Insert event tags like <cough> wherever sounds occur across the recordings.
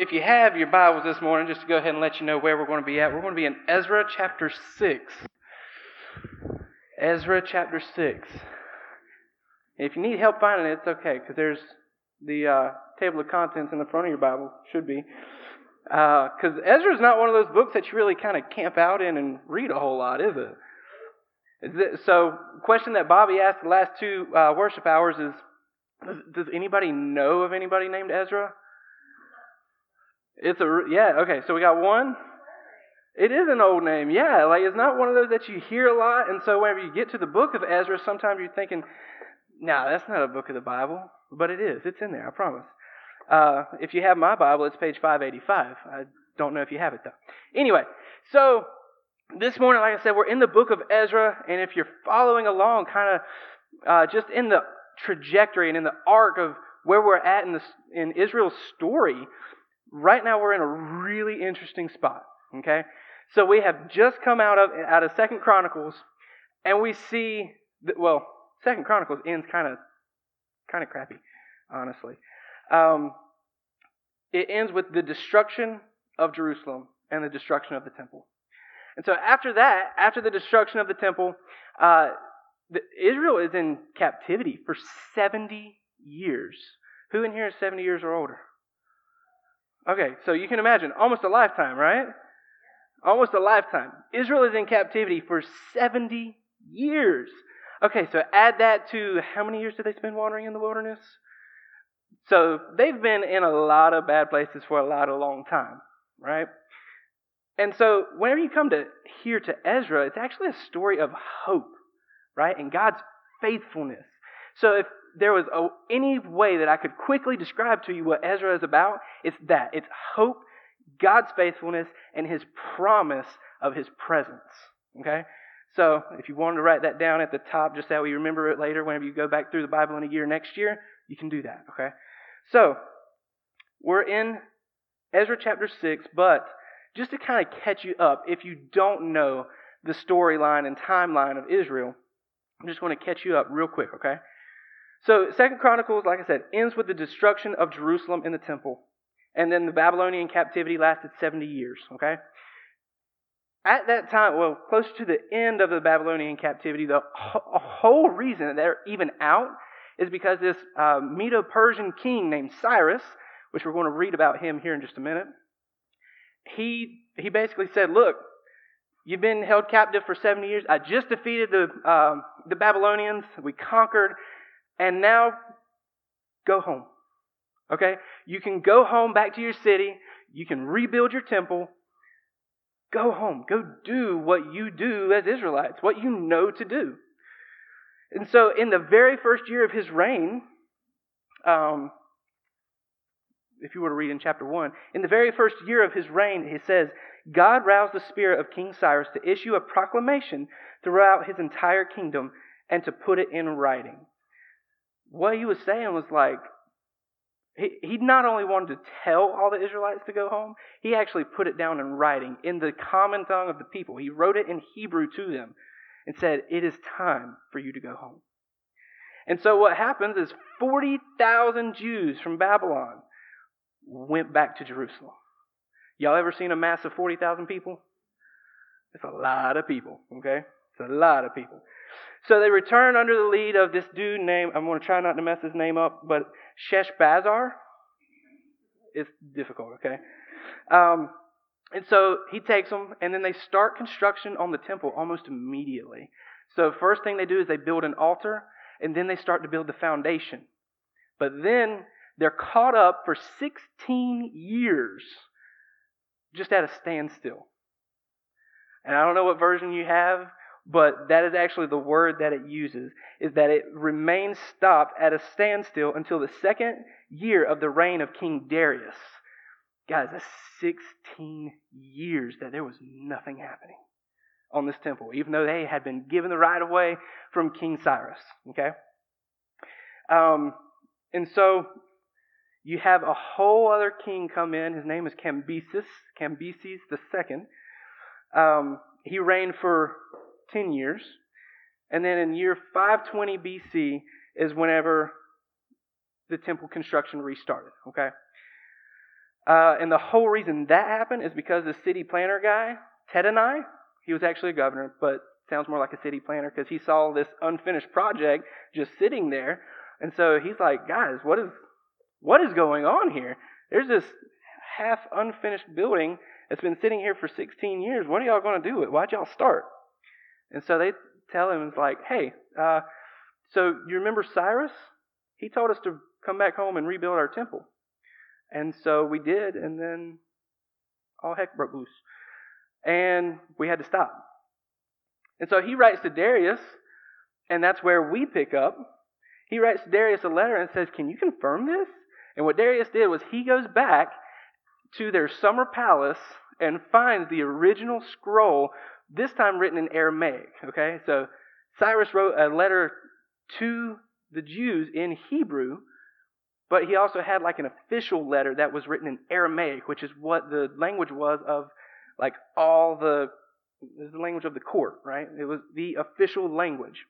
if you have your Bibles this morning, just to go ahead and let you know where we're going to be at, we're going to be in Ezra chapter 6. Ezra chapter 6. If you need help finding it, it's okay, because there's the uh, table of contents in the front of your Bible, should be. Because uh, Ezra is not one of those books that you really kind of camp out in and read a whole lot, is it? So, question that Bobby asked the last two uh, worship hours is does anybody know of anybody named Ezra? It's a yeah. Okay, so we got one. It is an old name, yeah. Like it's not one of those that you hear a lot, and so whenever you get to the book of Ezra, sometimes you're thinking, "No, nah, that's not a book of the Bible," but it is. It's in there, I promise. Uh, if you have my Bible, it's page 585. I don't know if you have it though. Anyway, so this morning, like I said, we're in the book of Ezra, and if you're following along, kind of uh, just in the trajectory and in the arc of where we're at in, this, in Israel's story, right now we're in a really interesting spot. Okay, so we have just come out of out of Second Chronicles, and we see that, well, Second Chronicles ends kind of kind of crappy, honestly. Um, it ends with the destruction of Jerusalem and the destruction of the temple. And so after that, after the destruction of the temple, uh, the, Israel is in captivity for 70 years. Who in here is 70 years or older? Okay, so you can imagine almost a lifetime, right? Almost a lifetime. Israel is in captivity for 70 years. Okay, so add that to how many years did they spend wandering in the wilderness? So they've been in a lot of bad places for a lot of long time, right? And so whenever you come to here to Ezra, it's actually a story of hope, right? And God's faithfulness. So if there was a, any way that I could quickly describe to you what Ezra is about, it's that. It's hope, God's faithfulness, and his promise of his presence. Okay? So if you wanted to write that down at the top, just so we remember it later, whenever you go back through the Bible in a year next year, you can do that. Okay? So we're in Ezra chapter 6, but just to kind of catch you up, if you don't know the storyline and timeline of Israel, I'm just going to catch you up real quick, okay? So, Second Chronicles, like I said, ends with the destruction of Jerusalem and the temple. And then the Babylonian captivity lasted 70 years, okay? At that time, well, close to the end of the Babylonian captivity, the whole reason they're even out is because this uh, Medo Persian king named Cyrus, which we're going to read about him here in just a minute, he, he basically said, Look, you've been held captive for 70 years. I just defeated the, uh, the Babylonians. We conquered and now go home. Okay? You can go home back to your city. You can rebuild your temple. Go home. Go do what you do as Israelites, what you know to do. And so, in the very first year of his reign, um, if you were to read in chapter 1, in the very first year of his reign, he says, God roused the spirit of King Cyrus to issue a proclamation throughout his entire kingdom and to put it in writing what he was saying was like, he, he not only wanted to tell all the Israelites to go home, he actually put it down in writing in the common tongue of the people. He wrote it in Hebrew to them and said, It is time for you to go home. And so what happens is 40,000 Jews from Babylon went back to Jerusalem. Y'all ever seen a mass of 40,000 people? It's a lot of people, okay? It's a lot of people. So they return under the lead of this dude named, I'm going to try not to mess his name up, but Sheshbazzar. It's difficult, okay? Um, and so he takes them, and then they start construction on the temple almost immediately. So first thing they do is they build an altar, and then they start to build the foundation. But then they're caught up for 16 years just at a standstill. And I don't know what version you have, but that is actually the word that it uses, is that it remains stopped at a standstill until the second year of the reign of King Darius. Guys, that's 16 years that there was nothing happening on this temple, even though they had been given the right of way from King Cyrus. Okay? Um, and so you have a whole other king come in. His name is Cambyses, Cambyses the second. Um, he reigned for 10 years. And then in year 520 BC is whenever the temple construction restarted, okay? Uh, and the whole reason that happened is because the city planner guy, Tattenai, he was actually a governor, but sounds more like a city planner because he saw this unfinished project just sitting there. And so he's like, guys, what is what is going on here? There's this half unfinished building that's been sitting here for 16 years. What are y'all going to do with it? Why'd y'all start? And so they tell him, it's like, hey, uh, so you remember Cyrus? He told us to come back home and rebuild our temple. And so we did, and then all heck broke loose. And we had to stop. And so he writes to Darius, and that's where we pick up. He writes Darius a letter and says, Can you confirm this? And what Darius did was he goes back to their summer palace and finds the original scroll, this time written in Aramaic. Okay, so Cyrus wrote a letter to the Jews in Hebrew, but he also had like an official letter that was written in Aramaic, which is what the language was of like all the this is the language of the court, right? It was the official language.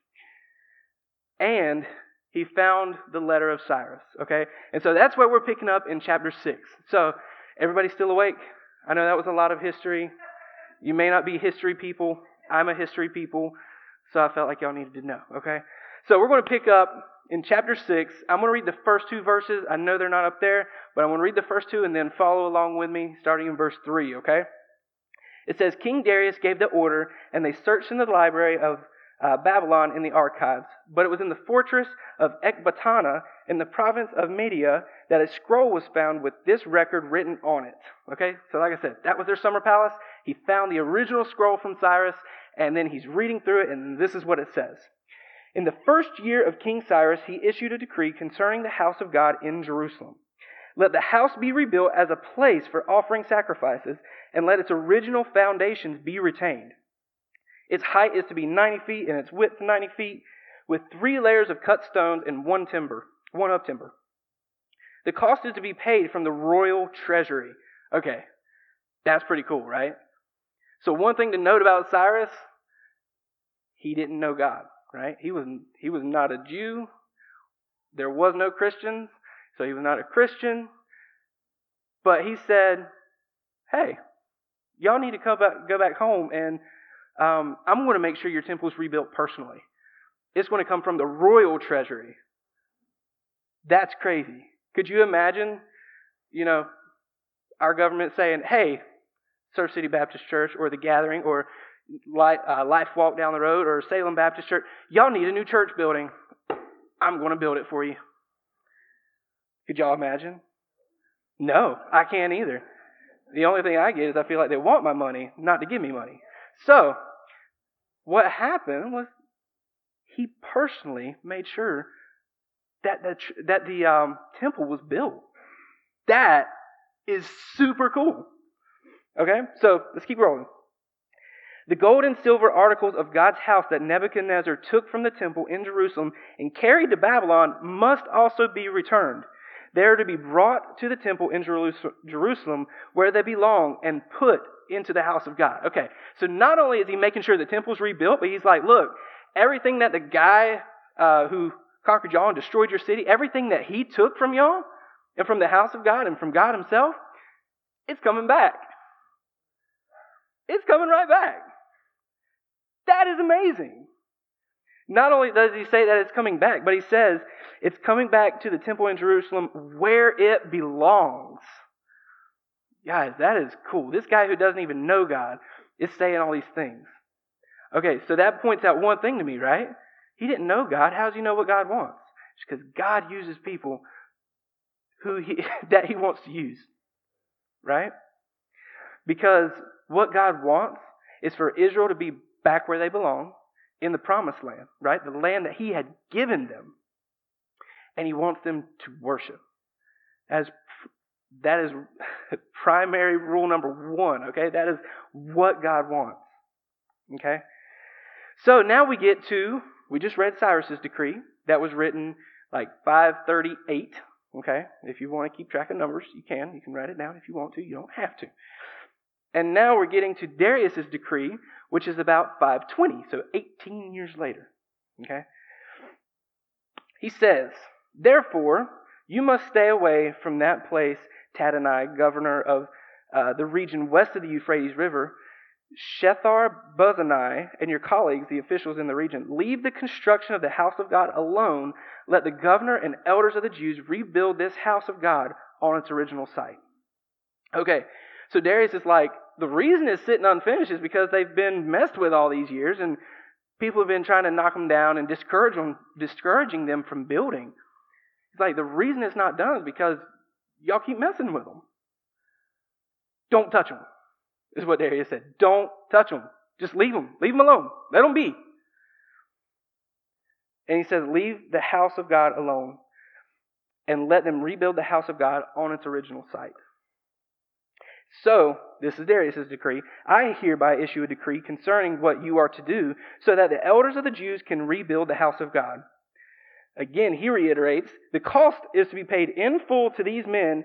And he found the letter of Cyrus, okay? And so that's where we're picking up in chapter 6. So, everybody still awake? I know that was a lot of history. You may not be history people. I'm a history people. So I felt like y'all needed to know, okay? So we're going to pick up in chapter 6. I'm going to read the first two verses. I know they're not up there, but I'm going to read the first two and then follow along with me starting in verse 3, okay? It says King Darius gave the order, and they searched in the library of uh, Babylon in the archives. But it was in the fortress of Ecbatana in the province of Media that a scroll was found with this record written on it. Okay, so like I said, that was their summer palace. He found the original scroll from Cyrus, and then he's reading through it, and this is what it says. In the first year of King Cyrus, he issued a decree concerning the house of God in Jerusalem. Let the house be rebuilt as a place for offering sacrifices, and let its original foundations be retained. Its height is to be 90 feet and its width 90 feet, with three layers of cut stones and one timber, one of timber. The cost is to be paid from the royal treasury. Okay, that's pretty cool, right? So one thing to note about Cyrus, he didn't know God, right? He was he was not a Jew. There was no Christians, so he was not a Christian. But he said, "Hey, y'all need to come back, go back home and um, I'm going to make sure your temple is rebuilt personally. It's going to come from the royal treasury. That's crazy. Could you imagine, you know, our government saying, hey, Surf City Baptist Church or the Gathering or Life, uh, Life Walk down the road or Salem Baptist Church, y'all need a new church building. I'm going to build it for you. Could y'all imagine? No, I can't either. The only thing I get is I feel like they want my money, not to give me money. So, what happened was he personally made sure that the, that the um, temple was built. That is super cool. Okay, so let's keep rolling. The gold and silver articles of God's house that Nebuchadnezzar took from the temple in Jerusalem and carried to Babylon must also be returned. They are to be brought to the temple in Jerusalem where they belong and put into the house of God. Okay, so not only is he making sure the temple's rebuilt, but he's like, look, everything that the guy uh, who conquered y'all and destroyed your city, everything that he took from y'all and from the house of God and from God himself, it's coming back. It's coming right back. That is amazing. Not only does he say that it's coming back, but he says it's coming back to the temple in Jerusalem where it belongs. Guys, that is cool. This guy who doesn't even know God is saying all these things. Okay, so that points out one thing to me, right? He didn't know God. How does he know what God wants? It's because God uses people who he, <laughs> that he wants to use. Right? Because what God wants is for Israel to be back where they belong in the promised land, right? The land that he had given them. And he wants them to worship. As that is <laughs> primary rule number one, okay? That is what God wants, okay? So now we get to, we just read Cyrus's decree that was written like 538, okay? If you want to keep track of numbers, you can. You can write it down if you want to. You don't have to. And now we're getting to Darius's decree, which is about 520, so 18 years later, okay? He says, Therefore, you must stay away from that place Tattenai, governor of uh, the region west of the Euphrates River, Shethar Bozenai and your colleagues, the officials in the region, leave the construction of the house of God alone. Let the governor and elders of the Jews rebuild this house of God on its original site. Okay, so Darius is like, the reason it's sitting unfinished is because they've been messed with all these years, and people have been trying to knock them down and discourage them, discouraging them from building. It's like the reason it's not done is because y'all keep messing with them. Don't touch them is what Darius said. Don't touch them. Just leave them. Leave them alone. Let them be. And he says, Leave the house of God alone and let them rebuild the house of God on its original site. So, this is Darius' decree. I hereby issue a decree concerning what you are to do, so that the elders of the Jews can rebuild the house of God. Again, he reiterates the cost is to be paid in full to these men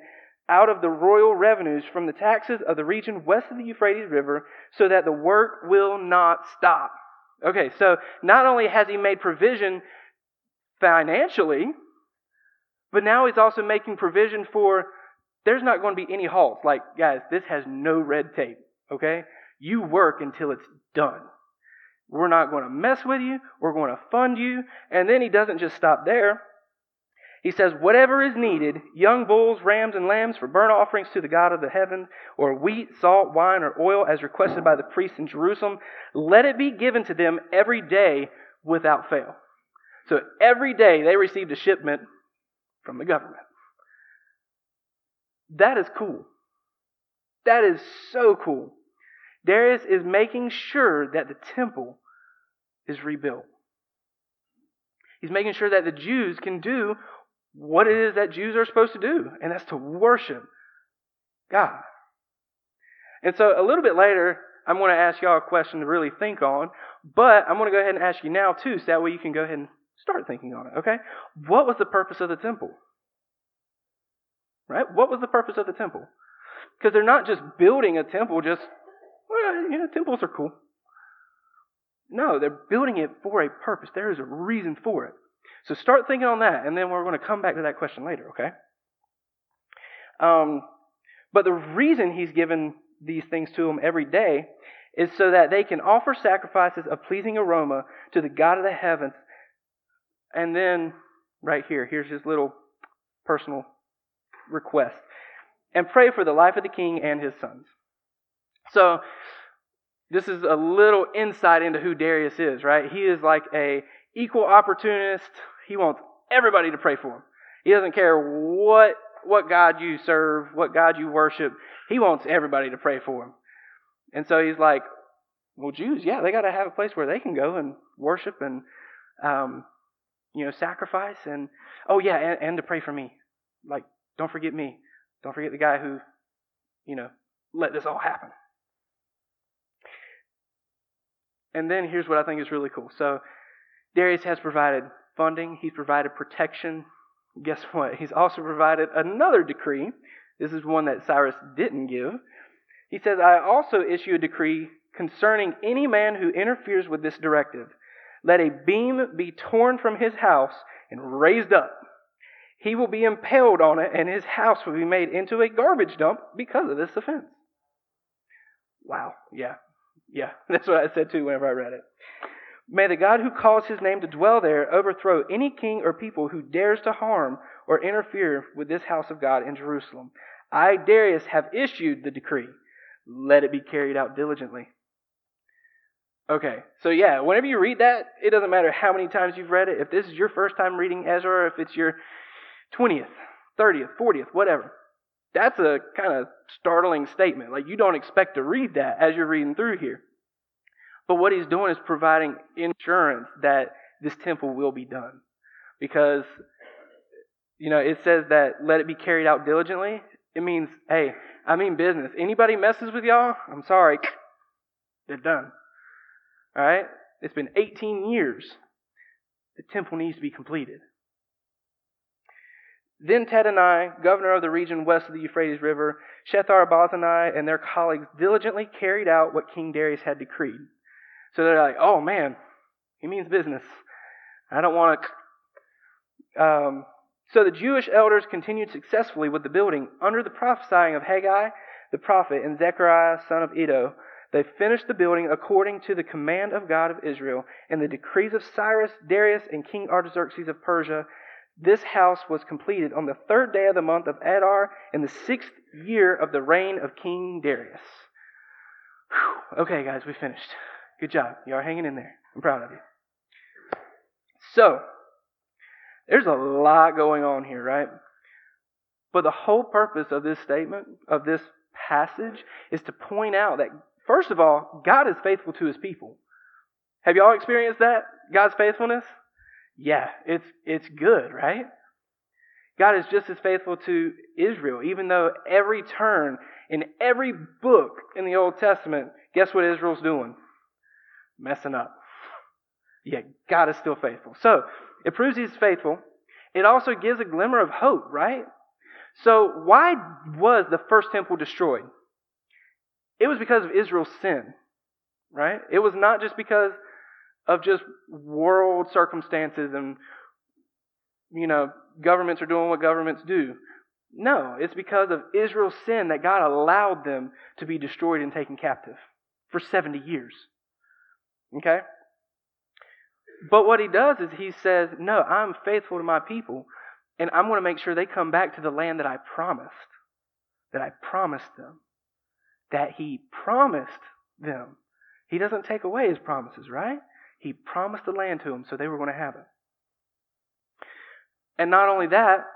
out of the royal revenues from the taxes of the region west of the Euphrates River so that the work will not stop. Okay, so not only has he made provision financially, but now he's also making provision for there's not going to be any halts. Like, guys, this has no red tape, okay? You work until it's done. We're not going to mess with you. We're going to fund you. And then he doesn't just stop there. He says, Whatever is needed, young bulls, rams, and lambs for burnt offerings to the God of the heaven, or wheat, salt, wine, or oil as requested by the priests in Jerusalem, let it be given to them every day without fail. So every day they received a shipment from the government. That is cool. That is so cool. Darius is making sure that the temple is rebuilt. He's making sure that the Jews can do what it is that Jews are supposed to do, and that's to worship God. And so a little bit later, I'm going to ask y'all a question to really think on, but I'm going to go ahead and ask you now too, so that way you can go ahead and start thinking on it, okay? What was the purpose of the temple? Right? What was the purpose of the temple? Because they're not just building a temple, just, well, you know, temples are cool. No, they're building it for a purpose. There is a reason for it. So start thinking on that, and then we're going to come back to that question later, okay? Um, but the reason he's given these things to them every day is so that they can offer sacrifices of pleasing aroma to the God of the heavens. And then, right here, here's his little personal request. And pray for the life of the king and his sons. So, this is a little insight into who Darius is, right? He is like a equal opportunist he wants everybody to pray for him. He doesn't care what what God you serve, what God you worship. He wants everybody to pray for him. And so he's like, well, Jews, yeah, they got to have a place where they can go and worship and, um, you know, sacrifice and, oh yeah, and, and to pray for me. Like, don't forget me. Don't forget the guy who, you know, let this all happen. And then here's what I think is really cool. So Darius has provided funding, he's provided protection. Guess what? He's also provided another decree. This is one that Cyrus didn't give. He says, I also issue a decree concerning any man who interferes with this directive. Let a beam be torn from his house and raised up. He will be impaled on it, and his house will be made into a garbage dump because of this offense. Wow. Yeah. Yeah. <laughs> That's what I said too whenever I read it. May the God who calls his name to dwell there overthrow any king or people who dares to harm or interfere with this house of God in Jerusalem. I, Darius, have issued the decree. Let it be carried out diligently. Okay, so yeah, whenever you read that, it doesn't matter how many times you've read it. If this is your first time reading Ezra, if it's your 20th, 30th, 40th, whatever, that's a kind of startling statement. Like, you don't expect to read that as you're reading through here. But what he's doing is providing insurance that this temple will be done. Because, you know, it says that let it be carried out diligently. It means, hey, I mean business. Anybody messes with y'all, I'm sorry. <laughs> They're done. All right? It's been 18 years. The temple needs to be completed. Then Tattenai, governor of the region west of the Euphrates River, Shethar Bozenai, and their colleagues diligently carried out what King Darius had decreed. So they're like, oh man, he means business. I don't want to. Um, So the Jewish elders continued successfully with the building under the prophesying of Haggai the prophet and Zechariah son of Iddo. They finished the building according to the command of God of Israel and the decrees of Cyrus, Darius, and King Artaxerxes of Persia. This house was completed on the third day of the month of Adar in the sixth year of the reign of King Darius. Whew. Okay, guys, we finished. Good job. You are hanging in there. I'm proud of you. So, there's a lot going on here, right? But the whole purpose of this statement, of this passage, is to point out that, first of all, God is faithful to his people. Have y'all experienced that? God's faithfulness? Yeah, it's, it's good, right? God is just as faithful to Israel, even though every turn in every book in the Old Testament, guess what Israel's doing? Messing up. Yeah, God is still faithful. So, it proves he's faithful. It also gives a glimmer of hope, right? So, why was the first temple destroyed? It was because of Israel's sin, right? It was not just because of just world circumstances and, you know, governments are doing what governments do. No, it's because of Israel's sin that God allowed them to be destroyed and taken captive for 70 years. Okay? But what he does is he says, No, I'm faithful to my people, and I'm going to make sure they come back to the land that I promised. That I promised them. That he promised them. He doesn't take away his promises, right? He promised the land to them, so they were going to have it. And not only that,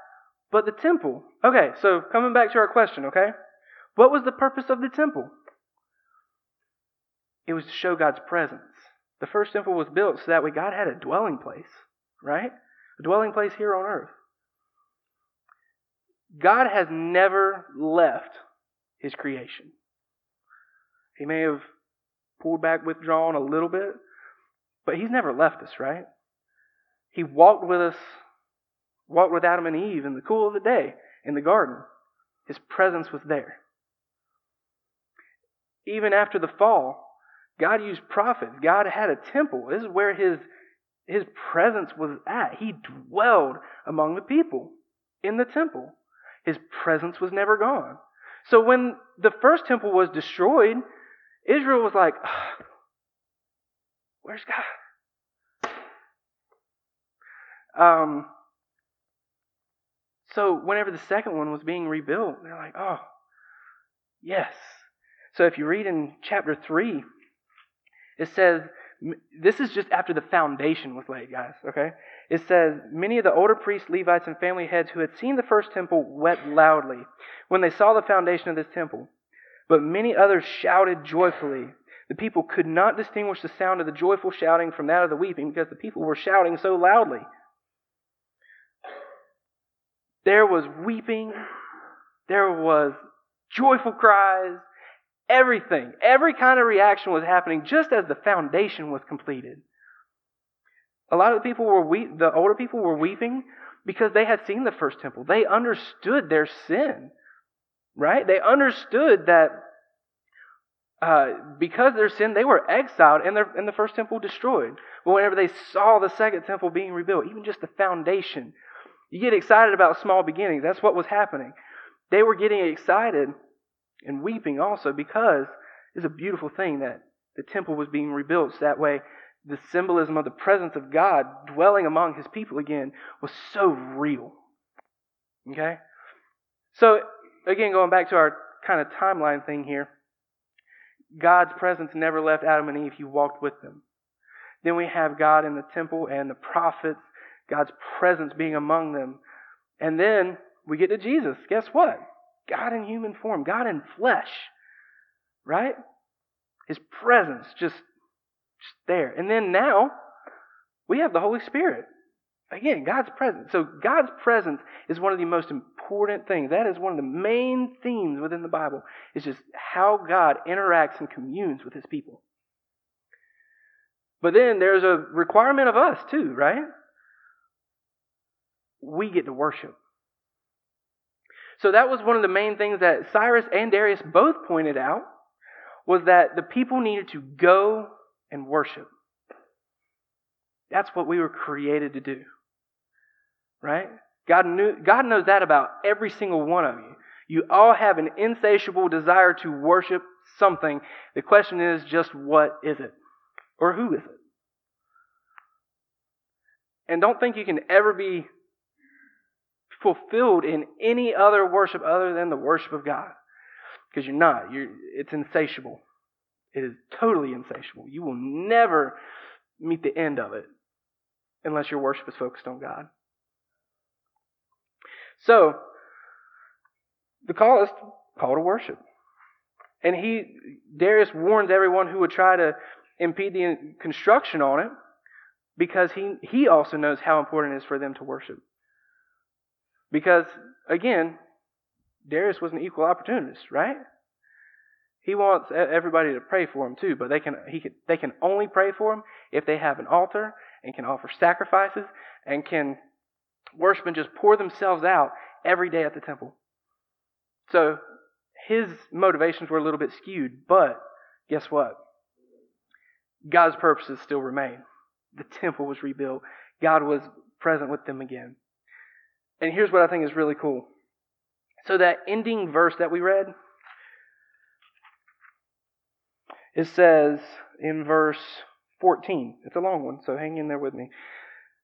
but the temple. Okay, so coming back to our question, okay? What was the purpose of the temple? It was to show God's presence. The first temple was built so that way God had a dwelling place, right? A dwelling place here on earth. God has never left his creation. He may have pulled back, withdrawn a little bit, but he's never left us, right? He walked with us, walked with Adam and Eve in the cool of the day in the garden. His presence was there. Even after the fall, God used prophets. God had a temple. This is where his, his presence was at. He dwelled among the people in the temple. His presence was never gone. So when the first temple was destroyed, Israel was like, Where's God? Um, so whenever the second one was being rebuilt, they're like, Oh, yes. So if you read in chapter 3, it says, this is just after the foundation was laid, guys, okay? It says, Many of the older priests, Levites, and family heads who had seen the first temple wept loudly when they saw the foundation of this temple. But many others shouted joyfully. The people could not distinguish the sound of the joyful shouting from that of the weeping because the people were shouting so loudly. There was weeping, there was joyful cries, Everything, every kind of reaction was happening just as the foundation was completed. A lot of the people were weep, the older people were weeping because they had seen the first temple. They understood their sin, right? They understood that uh, because their sin, they were exiled and, their, and the first temple destroyed. But whenever they saw the second temple being rebuilt, even just the foundation, you get excited about small beginnings. That's what was happening. They were getting excited and weeping also because it's a beautiful thing that the temple was being rebuilt. So that way, the symbolism of the presence of God dwelling among his people again was so real. Okay? So, again, going back to our kind of timeline thing here, God's presence never left Adam and Eve, he walked with them. Then we have God in the temple and the prophets, God's presence being among them. And then we get to Jesus. Guess what? God in human form, God in flesh, right? His presence just, just there. And then now, we have the Holy Spirit. Again, God's presence. So God's presence is one of the most important things. That is one of the main themes within the Bible. Is just how God interacts and communes with his people. But then there's a requirement of us too, right? We get to worship. So that was one of the main things that Cyrus and Darius both pointed out was that the people needed to go and worship. That's what we were created to do. Right? God, knew, God knows that about every single one of you. You all have an insatiable desire to worship something. The question is just what is it? Or who is it? And don't think you can ever be fulfilled in any other worship other than the worship of God. Because you're not. You're, it's insatiable. It is totally insatiable. You will never meet the end of it unless your worship is focused on God. So, the call is call to worship. And he, Darius warns everyone who would try to impede the construction on it because he, he also knows how important it is for them to worship. Because, again, Darius was an equal opportunist, right? He wants everybody to pray for him too, but they can, he can, they can only pray for him if they have an altar and can offer sacrifices and can worship and just pour themselves out every day at the temple. So his motivations were a little bit skewed, but guess what? God's purposes still remain. The temple was rebuilt. God was present with them again. And here's what I think is really cool. So that ending verse that we read, it says in verse 14. It's a long one, so hang in there with me.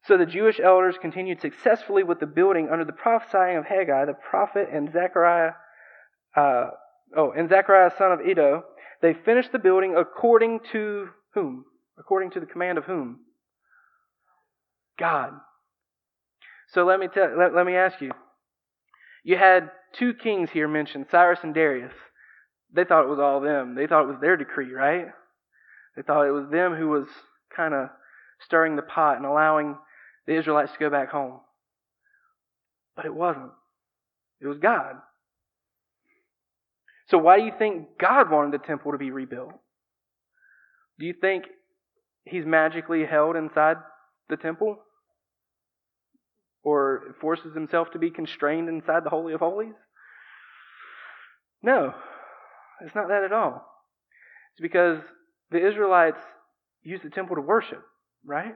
So the Jewish elders continued successfully with the building under the prophesying of Haggai, the prophet, and Zechariah, uh, oh, and Zechariah son of Iddo. They finished the building according to whom? According to the command of whom? God. So let me tell, let, let me ask you. You had two kings here mentioned, Cyrus and Darius. They thought it was all them. They thought it was their decree, right? They thought it was them who was kind of stirring the pot and allowing the Israelites to go back home. But it wasn't. It was God. So why do you think God wanted the temple to be rebuilt? Do you think he's magically held inside the temple? Or forces himself to be constrained inside the Holy of Holies? No, it's not that at all. It's because the Israelites used the temple to worship, right?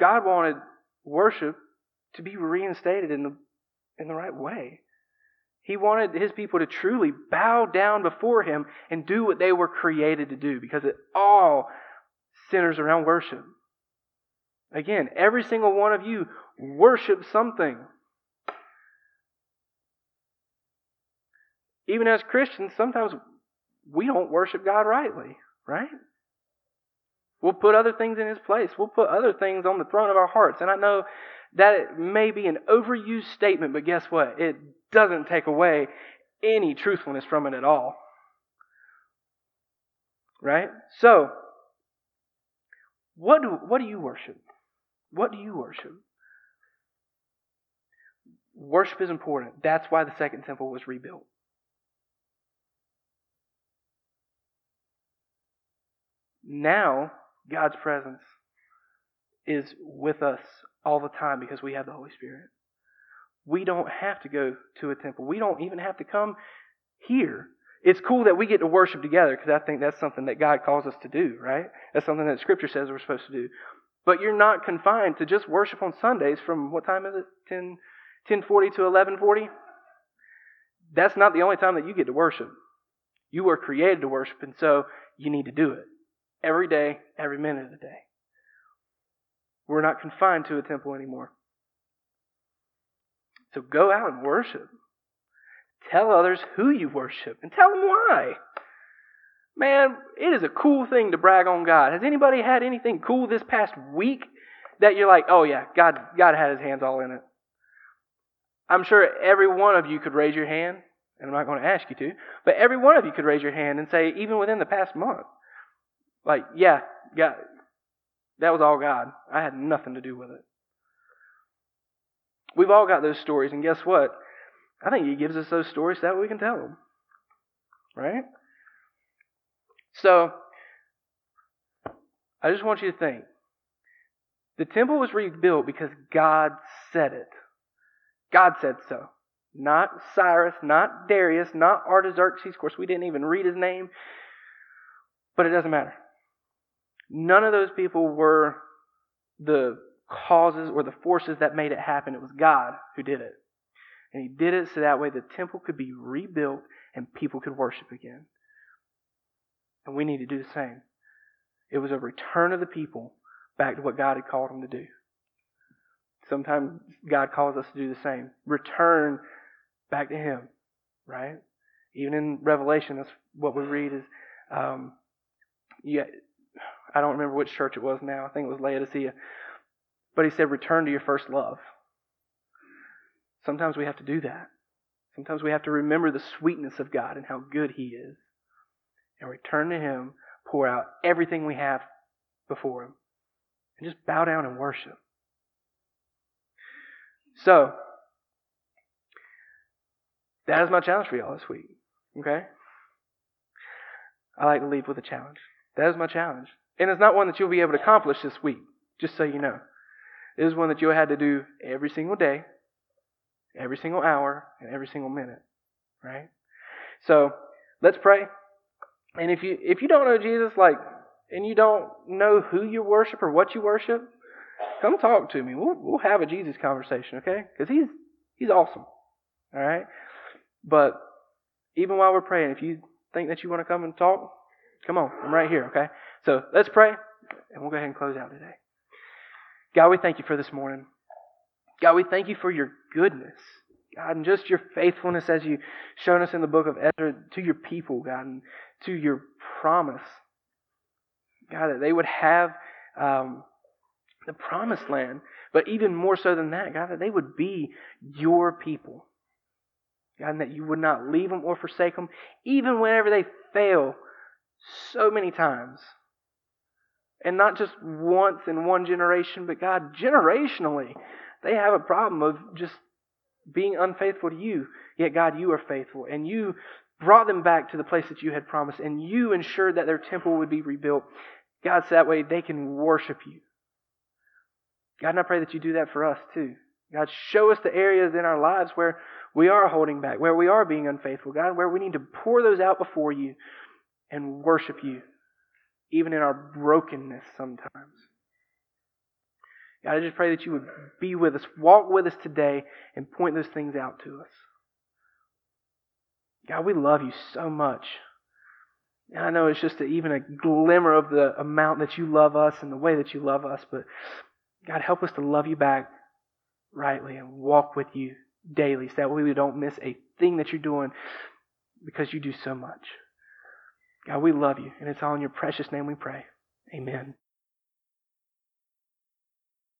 God wanted worship to be reinstated in the, in the right way. He wanted his people to truly bow down before him and do what they were created to do because it all centers around worship. Again, every single one of you worship something. Even as Christians, sometimes we don't worship God rightly, right? We'll put other things in His place. We'll put other things on the throne of our hearts. And I know that it may be an overused statement, but guess what? It doesn't take away any truthfulness from it at all. Right? So, what do, what do you worship? What do you worship? Worship is important. That's why the second temple was rebuilt. Now, God's presence is with us all the time because we have the Holy Spirit. We don't have to go to a temple. We don't even have to come here. It's cool that we get to worship together because I think that's something that God calls us to do, right? That's something that Scripture says we're supposed to do. But you're not confined to just worship on Sundays from what time is it? 10, 1040 to 1140? That's not the only time that you get to worship. You were created to worship, and so you need to do it every day, every minute of the day. We're not confined to a temple anymore. So go out and worship. Tell others who you worship and tell them why. Man, it is a cool thing to brag on God. Has anybody had anything cool this past week that you're like, oh yeah, God, God had his hands all in it? I'm sure every one of you could raise your hand, and I'm not going to ask you to, but every one of you could raise your hand and say, even within the past month, like, yeah, God, that was all God. I had nothing to do with it. We've all got those stories, and guess what? I think He gives us those stories so that we can tell them. Right? So, I just want you to think. The temple was rebuilt because God said it. God said so. Not Cyrus, not Darius, not Artaxerxes. Of course, we didn't even read his name, but it doesn't matter. None of those people were the causes or the forces that made it happen. It was God who did it. And He did it so that way the temple could be rebuilt and people could worship again. And we need to do the same. It was a return of the people back to what God had called them to do. Sometimes God calls us to do the same. Return back to Him, right? Even in Revelation, that's what we read is, um, yeah, I don't remember which church it was now. I think it was Laodicea. But he said, return to your first love. Sometimes we have to do that. Sometimes we have to remember the sweetness of God and how good He is. And return to Him, pour out everything we have before Him, and just bow down and worship. So, that is my challenge for y'all this week. Okay? I like to leave with a challenge. That is my challenge. And it's not one that you'll be able to accomplish this week, just so you know. It is one that you'll have to do every single day, every single hour, and every single minute. Right? So, let's pray. And if you if you don't know Jesus, like and you don't know who you worship or what you worship, come talk to me. We'll we'll have a Jesus conversation, okay? Because he's he's awesome. All right. But even while we're praying, if you think that you want to come and talk, come on. I'm right here, okay? So let's pray, and we'll go ahead and close out today. God, we thank you for this morning. God, we thank you for your goodness. God, and just your faithfulness as you've shown us in the book of Ezra to your people, God, and to your promise. God, that they would have um, the promised land, but even more so than that, God, that they would be your people. God, and that you would not leave them or forsake them, even whenever they fail so many times. And not just once in one generation, but God, generationally, they have a problem of just being unfaithful to you. Yet, God, you are faithful. And you brought them back to the place that you had promised. And you ensured that their temple would be rebuilt. God, so that way they can worship you. God, and I pray that you do that for us too. God, show us the areas in our lives where we are holding back, where we are being unfaithful. God, where we need to pour those out before you and worship you, even in our brokenness sometimes. God, I just pray that you would be with us, walk with us today, and point those things out to us. God, we love you so much. And I know it's just a, even a glimmer of the amount that you love us and the way that you love us, but God, help us to love you back rightly and walk with you daily so that we don't miss a thing that you're doing because you do so much. God, we love you, and it's all in your precious name we pray. Amen.